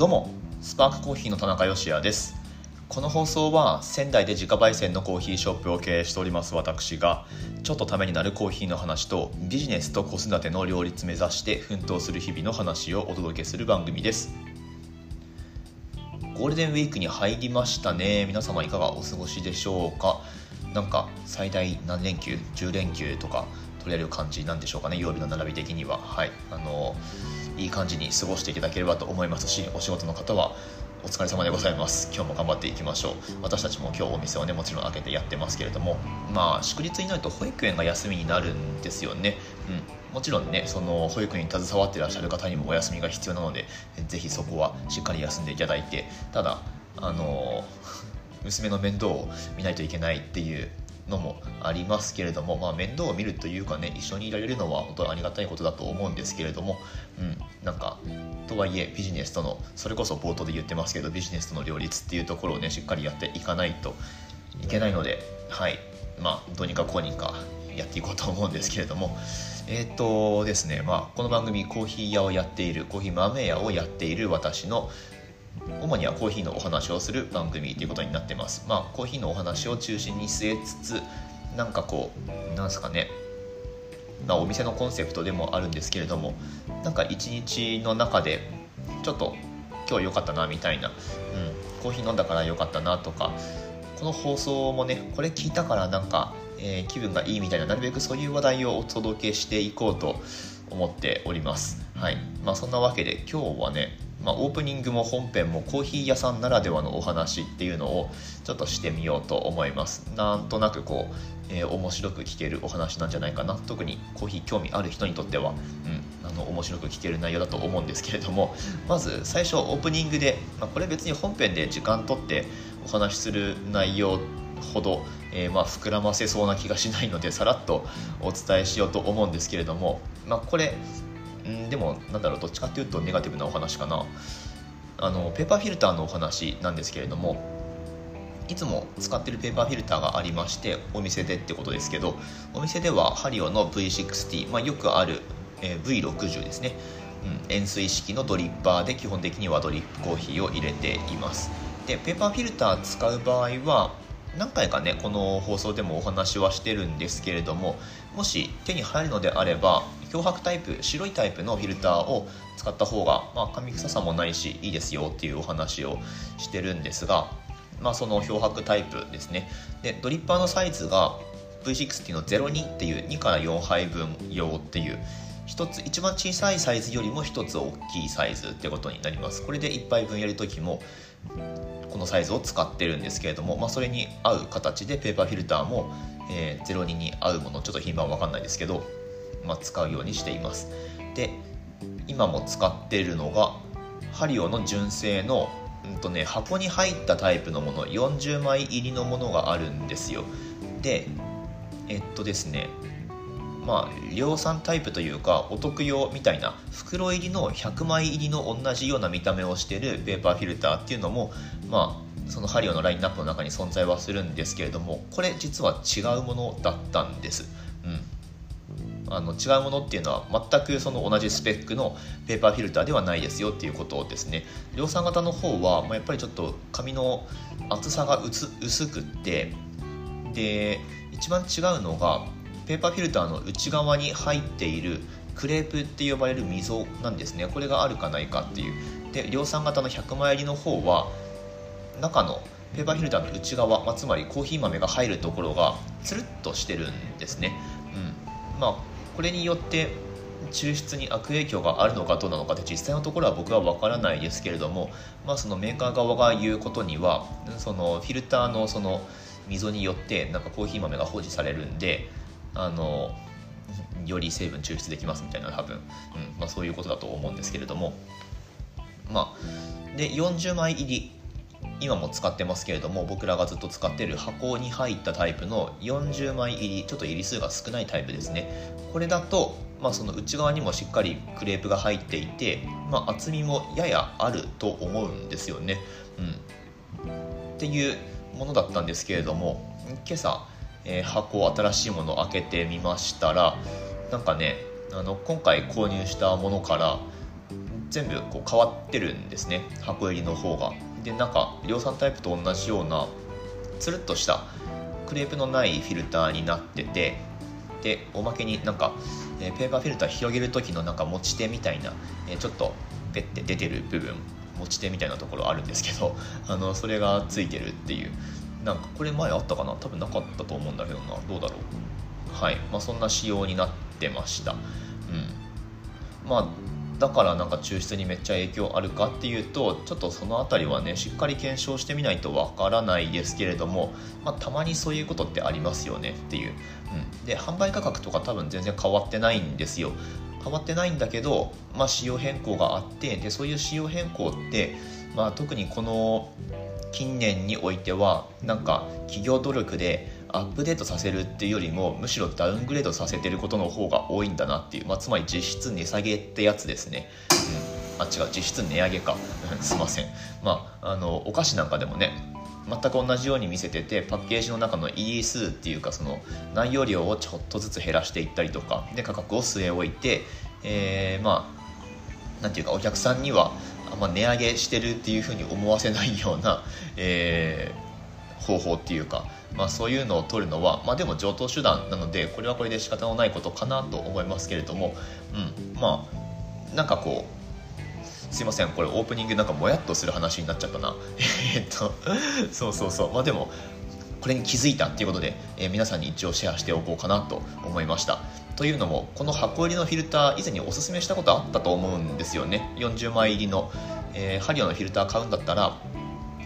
どうもスパークコーヒーの田中芳也です。この放送は仙台で自家焙煎のコーヒーショップを経営しております私がちょっとためになるコーヒーの話とビジネスと子育ての両立目指して奮闘する日々の話をお届けする番組です。ゴールデンウィークに入りましたね。皆様いかがお過ごしでしょうか？なんか最大何連休？10連休とか取れる感じなんでしょうかね？曜日の並び的には。はい。あのいい感じに過ごしていただければと思いますしお仕事の方はお疲れ様でございます。今日も頑張っていきましょう。私たちも今日お店をねもちろん開けてやってますけれどもまあ祝日になると保育園が休みになるんですよね。うん。もちろんねその保育園に携わってらっしゃる方にもお休みが必要なのでぜひそこはしっかり休んでいただいてただあの 娘の面倒を見ないといけないっていうのもありますけれども、まあ、面倒を見るというかね一緒にいられるのは本当にありがたいことだと思うんですけれども、うん、なんかとはいえビジネスとのそれこそ冒頭で言ってますけどビジネスとの両立っていうところをねしっかりやっていかないといけないのではいまあどうにかこうにかやっていこうと思うんですけれどもえっ、ー、とですねまあこの番組コーヒー屋をやっているコーヒー豆屋をやっている私の主にはコーヒーのお話をする番組ということになってます。まあ、コーヒーのお話を中心に据えつつ、なんかこう、なんすかね、まあ、お店のコンセプトでもあるんですけれども、なんか一日の中で、ちょっと今日良かったなみたいな、うん、コーヒー飲んだから良かったなとか、この放送もね、これ聞いたからなんか、えー、気分がいいみたいな、なるべくそういう話題をお届けしていこうと思っております。はい。まあそんなわけで今日はね、まあ、オープニングも本編もコーヒー屋さんならではのお話っていうのをちょっとしてみようと思います。なんとなくこう、えー、面白く聞けるお話なんじゃないかな。特にコーヒー興味ある人にとっては、うん、あの面白く聞ける内容だと思うんですけれども。まず最初オープニングで、まあ、これ別に本編で時間とってお話しする内容ほど、えー、まあ膨らませそうな気がしないのでさらっとお伝えしようと思うんですけれども、まあ、これんでもなんだろうどっちかっていうとネガティブなお話かな。あのペーパーフィルターのお話なんですけれどもいつも使ってるペーパーフィルターがありましてお店でってことですけどお店ではハリオの V60、まあ、よくある、えー、V60 ですね、うん、円錐式のドリッパーで基本的にはドリップコーヒーを入れています。でペーパーフィルター使う場合は何回かねこの放送でもお話はしてるんですけれどももし手に入るのであれば漂白タイプ白いタイプのフィルターを使った方が、まあ、紙臭さもないしいいですよっていうお話をしてるんですが、まあ、その漂白タイプですね。でドリッパーのサイズが V60 の02っていう2から4杯分用っていう一つ一番小さいサイズよりも一つ大きいサイズってことになります。これで1杯分やるときもこのサイズを使ってるんですけれども、まあ、それに合う形でペーパーフィルターも、えー、02に合うものちょっと品番わかんないですけどまあ、使うようにしています。で今も使ってるのがハリオの純正の、うんとね、箱に入ったタイプのもの40枚入りのものがあるんですよ。でえっとですねまあ量産タイプというかお得用みたいな袋入りの100枚入りの同じような見た目をしてるペーパーフィルターっていうのもまあそのハリオのラインナップの中に存在はするんですけれどもこれ実は違うものだったんです、うん、あの違うものっていうのは全くその同じスペックのペーパーフィルターではないですよっていうことですね。量産型の方は、まあ、やっぱりちょっと紙の厚さが薄くってで一番違うのがペーパーフィルターの内側に入っているクレープって呼ばれる溝なんですね。これがあるかないかっていう。で量産型の100枚入りの方は中のペーパーフィルターの内側、まあ、つまりコーヒー豆が入るところがつるっとしてるんですね、うん、まあこれによって抽出に悪影響があるのかどうなのかって実際のところは僕は分からないですけれども、まあ、そのメーカー側が言うことにはそのフィルターのその溝によってなんかコーヒー豆が保持されるんであのより成分抽出できますみたいな多分、うん。まあ、そういうことだと思うんですけれども。まあで40枚入り。今も使ってますけれども僕らがずっと使ってる箱に入ったタイプの40枚入りちょっと入り数が少ないタイプですね。これだと、まあ、その内側にもしっかりクレープが入っていて、まあ、厚みもややあると思うんですよね、うん、っていうものだったんですけれども今朝、えー、箱新しいものを開けてみましたらなんかねあの今回購入したものから全部こう変わってるんですね。箱入りの方が。でなんか量産タイプと同じようなつるっとしたクレープのないフィルターになっててでおまけになんか、え、ペーパーフィルター広げる時のなんか持ち手みたいな、え、ちょっとペッて出てる部分持ち手みたいなところあるんですけどあのそれがついてるっていう。なんかこれ前あったかな？多分なかったと思うんだけどな。どうだろう？はい、まあ、そんな仕様になってました。うん。まあだからなんか抽出にめっちゃ影響あるかっていうとちょっとその辺りはねしっかり検証してみないとわからないですけれども、まあ、たまにそういうことってありますよねっていう、うん、で販売価格とか多分全然変わってないんですよ。変わってないんだけど、まあ、仕様変更があってでそういう仕様変更って、まあ、特にこの近年においてはなんか企業努力でアップデートさせるっていうよりもむしろダウングレードさせてることの方が多いんだなっていう、まあ、つまり実質値下げってやつですね、あ違う実質値上げか。すいません。まああのお菓子なんかでもね全く同じように見せててパッケージの中の ED 数っていうかその内容量をちょっとずつ減らしていったりとかで価格を据え置いて、えー、まあなんていうかお客さんにはあんま値上げしてるっていうふうに思わせないような、えー、方法っていうか、まあ、そういうのを取るのは、まあ、でも上等手段なのでこれはこれで仕方のないことかなと思いますけれども、うん、まあなんかこうすいませんこれオープニングなんかもやっとする話になっちゃったな。えっとそうそうそう。まあでもこれに気づいたっていうことで、えー、皆さんに一応シェアしておこうかなと思いました。というのもこの箱入りのフィルター以前におすすめしたことあったと思うんですよね。40枚入りの、えー、ハリオのフィルター買うんだったら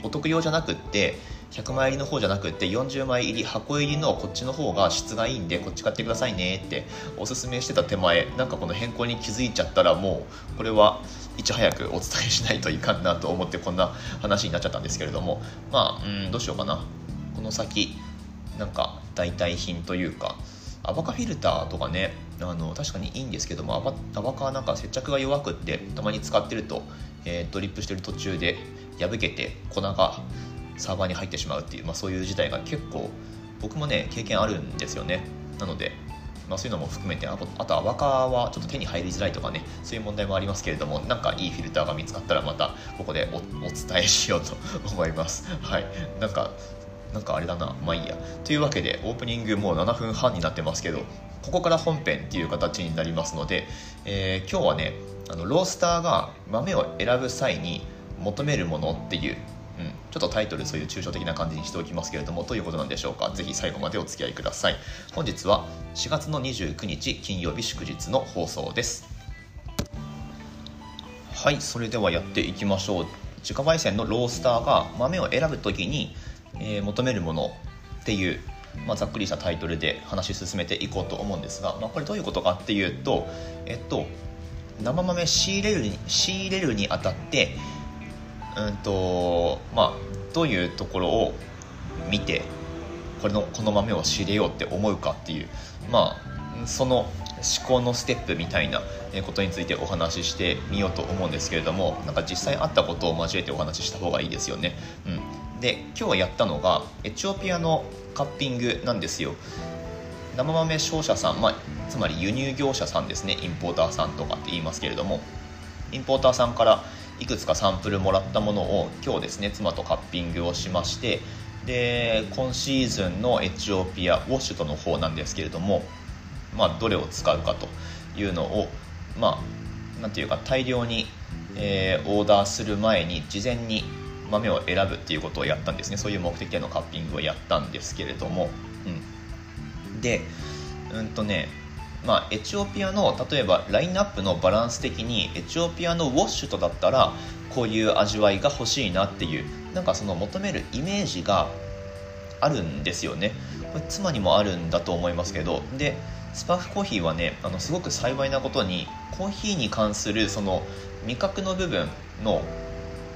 お得用じゃなくって100枚入りの方じゃなくて40枚入り箱入りのこっちの方が質がいいんでこっち買ってくださいねっておすすめしてた手前なんかこの変更に気づいちゃったらもうこれはいち早くお伝えしないといかんなと思ってこんな話になっちゃったんですけれどもまあうんどうしようかな。この先なんか代替品というかアバカフィルターとかねあの確かにいいんですけどもアバアバカはなんか接着が弱くってたまに使ってると、えー、ドリップしてる途中で破けて粉がサーバーに入ってしまうっていう、まあ、そういう事態が結構僕もね経験あるんですよね。なのでまあ、そういうのも含めてあとアバカはちょっと手に入りづらいとかねそういう問題もありますけれどもなんかいいフィルターが見つかったらまたここでお伝えしようと 思います。はい。なんかなんかあれだな。まあいいや。というわけでオープニングもう7分半になってますけどここから本編っていう形になりますので、えー、今日はねあのロースターが豆を選ぶ際に求めるものっていううん、ちょっとタイトルそういう抽象的な感じにしておきますけれどもどういうことなんでしょうか。ぜひ最後までお付き合いください。本日は4月の29日金曜日祝日の放送です。はいそれではやっていきましょう。自家焙煎のロースターが豆を選ぶ時に、えー、求めるものっていうまあ、ざっくりしたタイトルで話進めていこうと思うんですが、まあ、これどういうことかっていうと、えっと、生豆仕入れるに仕入れるにあたってうんとまあどういうところを見てこれのこの豆を仕入れようって思うかっていうまあその思考のステップみたいなことについてお話ししてみようと思うんですけれどもなんか実際あったことを交えてお話しした方がいいですよね。うん、で今日やったのがエチオピアのカッピングなんですよ。生豆商社さん、まあ、つまり輸入業者さんですねインポーターさんとかって言いますけれどもインポーターさんからいくつかサンプルもらったものを今日ですね妻とカッピングをしましてで今シーズンのエチオピアウォッシュとの方なんですけれども、まあ、どれを使うかというのをまあなんていうか大量に、えー、オーダーする前に事前に豆を選ぶっていうことをやったんですね。そういう目的でのカッピングをやったんですけれども、うん、でうんとねまあ、エチオピアの例えばラインナップのバランス的にエチオピアのウォッシュとだったらこういう味わいが欲しいなっていうなんかその求めるイメージがあるんですよね。これ妻にもあるんだと思いますけど。でスパークコーヒーはねあのすごく幸いなことにコーヒーに関するその味覚の部分の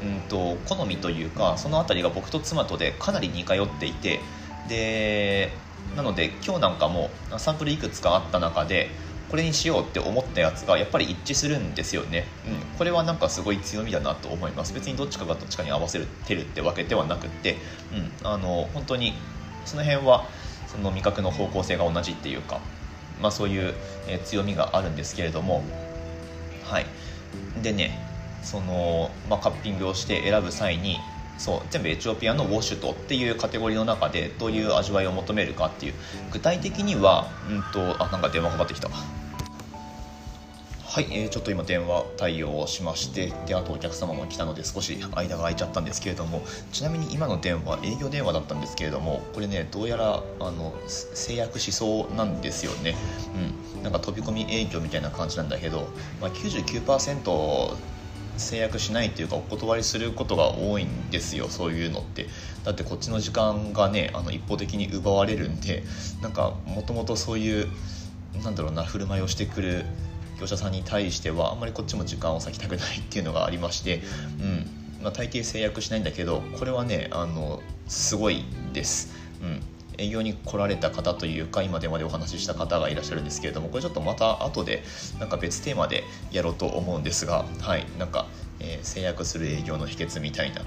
うんと好みというかその辺りが僕と妻とでかなり似通っていて。でなので今日なんかもサンプルいくつかあった中でこれにしようって思ったやつがやっぱり一致するんですよね、うん、これはなんかすごい強みだなと思います。別にどっちかがどっちかに合わせてるってわけではなくって、うん、あの本当にその辺はその味覚の方向性が同じっていうか、まあ、そういう強みがあるんですけれどもはい。でねその、まあ、カッピングをして選ぶ際にそう全部エチオピアのウォッシュトっていうカテゴリーの中でどういう味わいを求めるかっていう。具体的にはうんとあなんか電話かかってきた。はい、えー、ちょっと今電話対応をしましてであとお客様も来たので少し間が空いちゃったんですけれどもちなみに今の電話営業電話だったんですけれどもこれねどうやらあの制約しそうなんですよね。うんなんか飛び込み営業みたいな感じなんだけど、まあ、99%制約しないというかお断りすることが多いんですよそういうのって。だってこっちの時間がねあの一方的に奪われるんでなんかもともとそういうなんだろうな振る舞いをしてくる業者さんに対してはあんまりこっちも時間を割きたくないっていうのがありまして、うん。まあ、大抵制約しないんだけどこれはねあのすごいです。うん。営業に来られた方というか今電話でお話しした方がいらっしゃるんですけれどもこれちょっとまた後でなんか別テーマでやろうと思うんですがはいなんか、えー、制約する営業の秘訣みたいな、うん、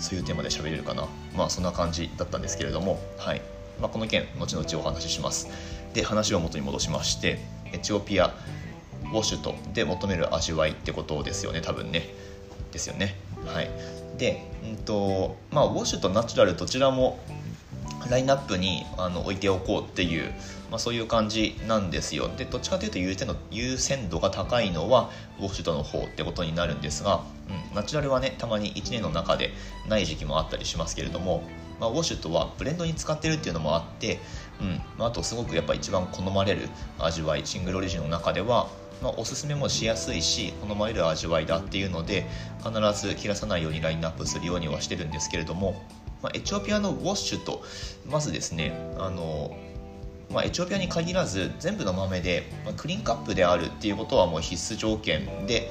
そういうテーマで喋れるかな。まあそんな感じだったんですけれどもはい、まあ、この件後々お話しします。で話を元に戻しましてエチオピアウォシュとで求める味わいってことですよね多分ね。ですよね。はい。で、うんとまあ、ウォッシュとナチュラルどちらもラインナップにあの置いておこうっていう、まあ、そういう感じなんですよ。でどっちかというと優先の優先度が高いのはウォシュとの方ってことになるんですが、うん、ナチュラルはねたまに1年の中でない時期もあったりしますけれども、まあ、ウォシュとはブレンドに使ってるっていうのもあって、うんまあ、あとすごくやっぱ一番好まれる味わいシングルオリジンの中ではまあ、おすすめもしやすいし好まれる味わいだっていうので必ず切らさないようにラインナップするようにはしてるんですけれども、まあ、エチオピアのウォッシュとまずですねあのまあ、エチオピアに限らず全部の豆で、まあ、クリーンカップであるっていうことはもう必須条件で、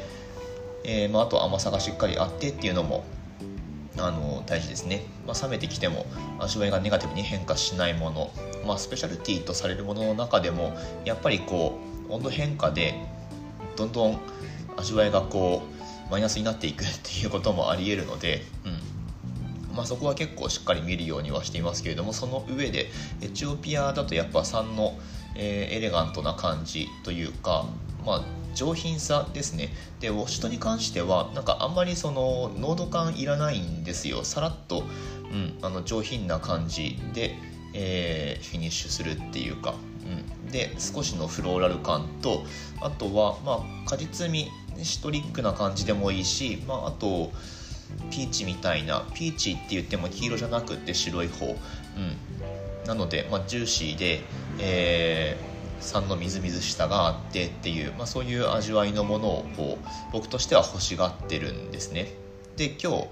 えーまあ、あと甘さがしっかりあってっていうのもあの大事ですね、まあ、冷めてきても味わいがネガティブに変化しないもの、まあ、スペシャルティとされるものの中でもやっぱりこう温度変化でどんどん味わいがこうマイナスになっていくっていうこともありえるので、うん。まあ、そこは結構しっかり見るようにはしていますけれどもその上でエチオピアだとやっぱ酸の、えー、エレガントな感じというか、まあ、上品さですね。でウォッシュトに関してはなんかあんまりその濃度感いらないんですよ。さらっと、うん、あの上品な感じで、えー、フィニッシュするっていうかうん、で少しのフローラル感とあとは、まあ、果実味シトリックな感じでもいいし、まあ、あとピーチみたいなピーチって言っても黄色じゃなくって白い方、うん、なので、まあ、ジューシーで、えー、酸のみずみずしさがあってっていう、まあ、そういう味わいのものをこう僕としては欲しがってるんですね。で今日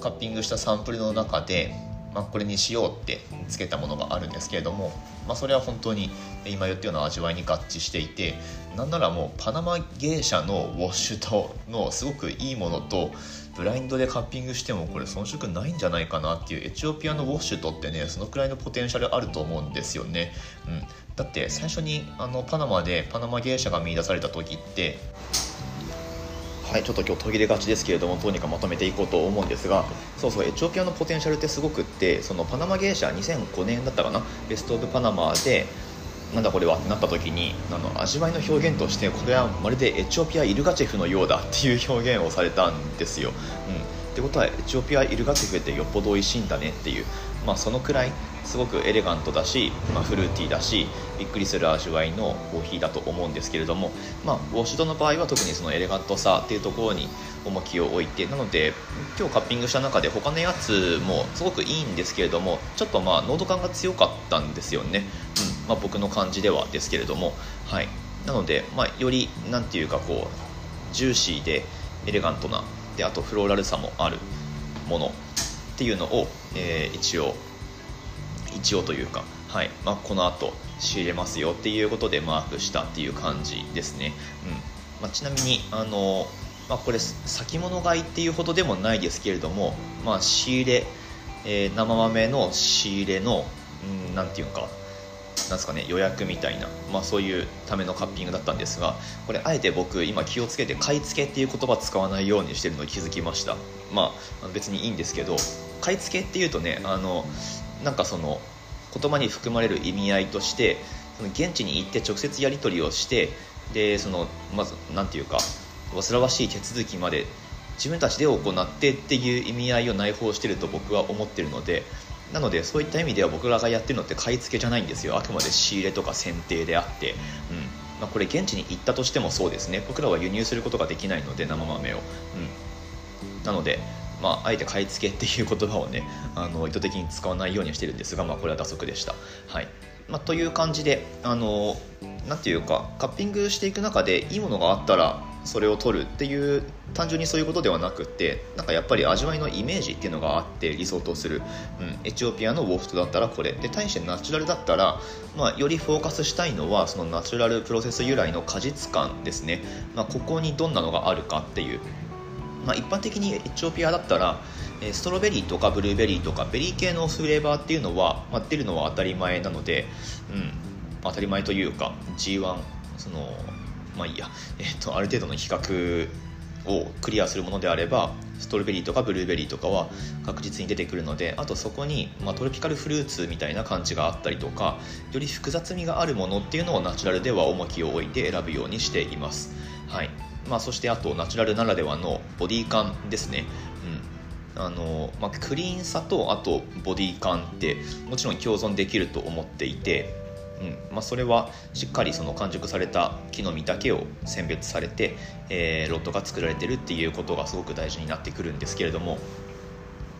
カッピングしたサンプルの中でまあ、これにしようってつけたものがあるんですけれども、まあ、それは本当に今言ったような味わいに合致していてなんならもうパナマ芸者のウォッシュとのすごくいいものとブラインドでカッピングしてもこれ遜色ないんじゃないかなっていうエチオピアのウォッシュとってねそのくらいのポテンシャルあると思うんですよね、うん、だって最初にあのパナマでパナマ芸者が見出された時ってはい、ちょっと今日途切れがちですけれどもどうにかまとめていこうと思うんですがそうそうエチオピアのポテンシャルってすごくってそのパナマ芸者2005年だったかなベスト・オブ・パナマでなんだこれはってなった時にあの味わいの表現としてこれはまるでエチオピア・イルガチェフのようだっていう表現をされたんですよ。うんってことはエチオピア・イルガチェフってよっぽど美味しいんだねっていう、まあ、そのくらいすごくエレガントだし、まあ、フルーティーだしびっくりする味わいのコーヒーだと思うんですけれども、まあ、ウォッシュドの場合は特にそのエレガントさっていうところに重きを置いてなので今日カッピングした中で他のやつもすごくいいんですけれどもちょっとまあ濃度感が強かったんですよね、うんまあ、僕の感じではですけれども。はい。なので、まあ、より何ていうかこうジューシーでエレガントなであとフローラルさもあるものっていうのを、えー、一応一応というか、はい。まあ、この後仕入れますよっていうことでマークしたっていう感じですね、うん。まあ、ちなみにあの、まあ、これ先物買いっていうほどでもないですけれども、まあ、仕入れ、えー、生豆の仕入れの何、うん、て言うかなんすかね予約みたいな、まあ、そういうためのカッピングだったんですがこれあえて僕今気をつけて買い付けっていう言葉使わないようにしてるのに気づきました。まあ別にいいんですけど買い付けっていうとねあのなんかその言葉に含まれる意味合いとしてその現地に行って直接やり取りをしてでそのまず何て言うか煩わしい手続きまで自分たちで行ってっていう意味合いを内包してると僕は思ってるのでなのでそういった意味では僕らがやってるのって買い付けじゃないんですよ。あくまで仕入れとか選定であって、うん。まあ、これ現地に行ったとしてもそうですね。僕らは輸入することができないので生豆を、うん、なのでまあ、あえて買い付けっていう言葉をね あの意図的に使わないようにしてるんですが、まあ、これは打足でした。はい。まあ、という感じであのなていうかカッピングしていく中でいいものがあったらそれを取るっていう単純にそういうことではなくってなんかやっぱり味わいのイメージっていうのがあって理想とする、うん、エチオピアのウォッシュトだったらこれ。で対してナチュラルだったら、まあ、よりフォーカスしたいのはそのナチュラルプロセス由来の果実感ですね、まあ、ここにどんなのがあるかっていう、まあ、一般的にエチオピアだったらストロベリーとかブルーベリーとかベリー系のフレーバーっていうのは、まあ、出るのは当たり前なので、うん、当たり前というか G1 そのまあいいや、えーと、ある程度の比較をクリアするものであればストロベリーとかブルーベリーとかは確実に出てくるのであとそこに、まあ、トロピカルフルーツみたいな感じがあったりとかより複雑味があるものっていうのをナチュラルでは重きを置いて選ぶようにしています、はい。まあ、そしてあとナチュラルならではのボディ感ですね、うん。あのまあ、クリーンさとあとボディ感ってもちろん共存できると思っていてうん。まあ、それはしっかりその完熟された木の実だけを選別されて、えー、ロットが作られてるっていうことがすごく大事になってくるんですけれども、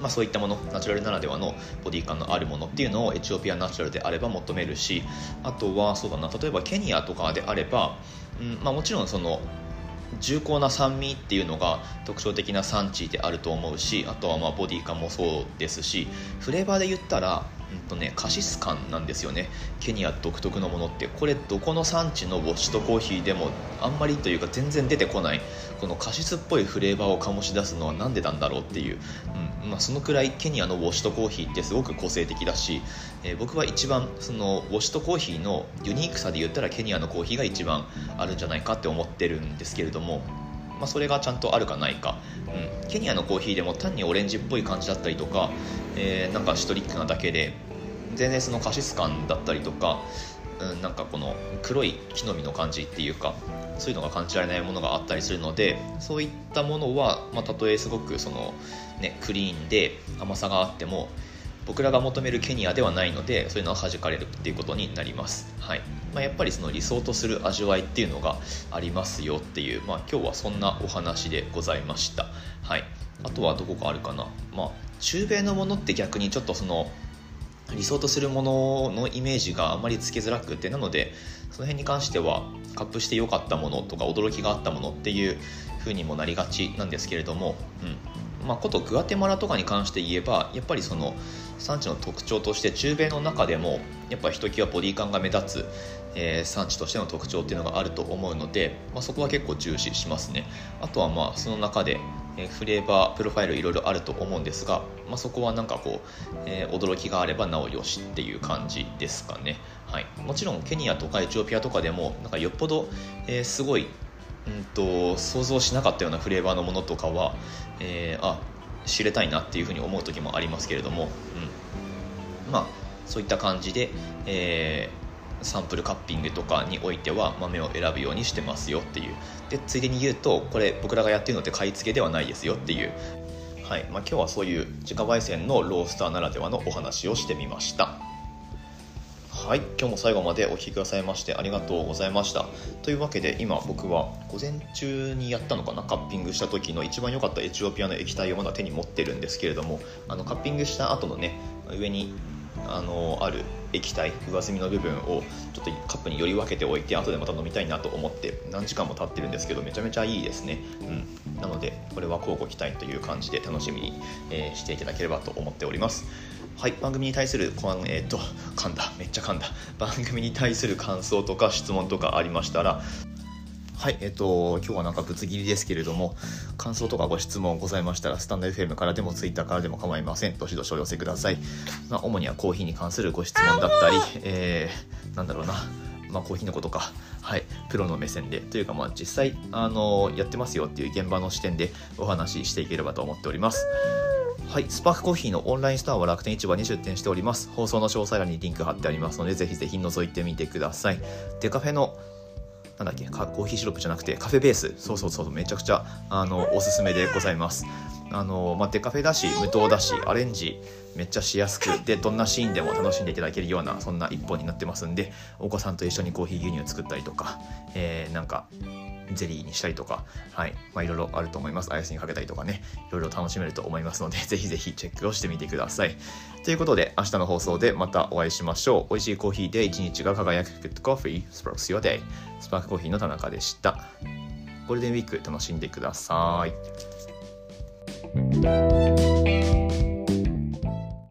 まあ、そういったものナチュラルならではのボディ感のあるものっていうのをエチオピアナチュラルであれば求めるしあとはそうだな例えばケニアとかであれば、うん。まあ、もちろんその重厚な酸味っていうのが特徴的な産地であると思うしあとはまあボディ感もそうですしフレーバーで言ったらうんとね、カシス感なんですよね。ケニア独特のものってこれどこの産地のウォッシュとコーヒーでもあんまりというか全然出てこない。このカシスっぽいフレーバーを醸し出すのは何でなんだろうっていう、うん。まあ、そのくらいケニアのウォシュとコーヒーってすごく個性的だし、えー、僕は一番そのウォシュとコーヒーのユニークさで言ったらケニアのコーヒーが一番あるんじゃないかって思ってるんですけれどもまあ、それがちゃんとあるかないか、うん、ケニアのコーヒーでも単にオレンジっぽい感じだったりとか、えー、なんかシトリックなだけで全然そのカシス感だったりとか、うん、なんかこの黒い木の実の感じっていうかそういうのが感じられないものがあったりするのでそういったものは、まあ、たとえすごくその、ね、クリーンで甘さがあっても僕らが求めるケニアではないのでそういうのは弾かれるっていうことになります、はい。まあ、やっぱりその理想とする味わいっていうのがありますよっていう、まあ、今日はそんなお話でございました、はい、あとはどこかあるかな、まあ、中米のものって逆にちょっとその理想とするもののイメージがあまりつけづらくてなのでその辺に関してはカップして良かったものとか驚きがあったものっていう風にもなりがちなんですけれども、うん。まあ、ことグアテマラとかに関して言えばやっぱりその産地の特徴として中米の中でもやっぱひときわボディ感が目立つ、えー、産地としての特徴っていうのがあると思うので、まあ、そこは結構重視しますね。あとはまあその中でえフレーバープロファイルいろいろあると思うんですが、まあ、そこはなんかこう、えー、驚きがあればなおよしっていう感じですかね、はい、もちろんケニアとかエチオピアとかでもなんかよっぽど、えー、すごい、うんと、想像しなかったようなフレーバーのものとかは、えー、あ知れたいなっていうふうに思う時もありますけれども、うん、まあそういった感じで、えーサンプルカッピングとかにおいては豆を選ぶようにしてますよっていう。でついでに言うとこれ僕らがやってるのって買い付けではないですよっていう。はい。まあ、今日はそういう自家焙煎のロースターならではのお話をしてみました。はい。今日も最後までお聴きくださいましてありがとうございました。というわけで今僕は午前中にやったのかな？カッピングした時の一番良かったエチオピアの液体をまだ手に持ってるんですけれどもあのカッピングした後のね上にあのある液体上澄みの部分をちょっとカップにより分けておいて後でまた飲みたいなと思って何時間も経ってるんですけどめちゃめちゃいいですね、うん、なのでこれは交互期待という感じで楽しみに、えー、していただければと思っております。はい番組に対するえー、っと噛んだ。めっちゃ噛んだ。番組に対する感想とか質問とかありましたらはい、えっと、今日はなんかぶつ切りですけれども、感想とかご質問ございましたら、スタンド FM からでも Twitter からでも構いません。どしどしお寄せください。まあ、主にはコーヒーに関するご質問だったり、えー、なんだろうな、まあ、コーヒーのことか、はい、プロの目線で、というか、まあ、実際、あの、やってますよっていう現場の視点でお話ししていければと思っております。はい、スパークコーヒーのオンラインストアは楽天市場に出店しております。放送の詳細欄にリンク貼ってありますので、ぜひぜひ覗いてみてください。デカフェのなんだっけコーヒーシロップじゃなくてカフェベース。そうそうそうめちゃくちゃあのおすすめでございます。あの、まあ、デカフェだし無糖だしアレンジめっちゃしやすくでどんなシーンでも楽しんでいただけるようなそんな一本になってますんでお子さんと一緒にコーヒー牛乳作ったりとか、えー、なんかゼリーにしたりとか、はい、まあ、いろいろあると思います。アイスにかけたりとかね、いろいろ楽しめると思いますので、ぜひぜひチェックをしてみてください。ということで、明日の放送でまたお会いしましょう。美味しいコーヒーで一日が輝く Good Coffee Sparks Your Day スパークコーヒーの田中でした。ゴールデンウィーク楽しんでください。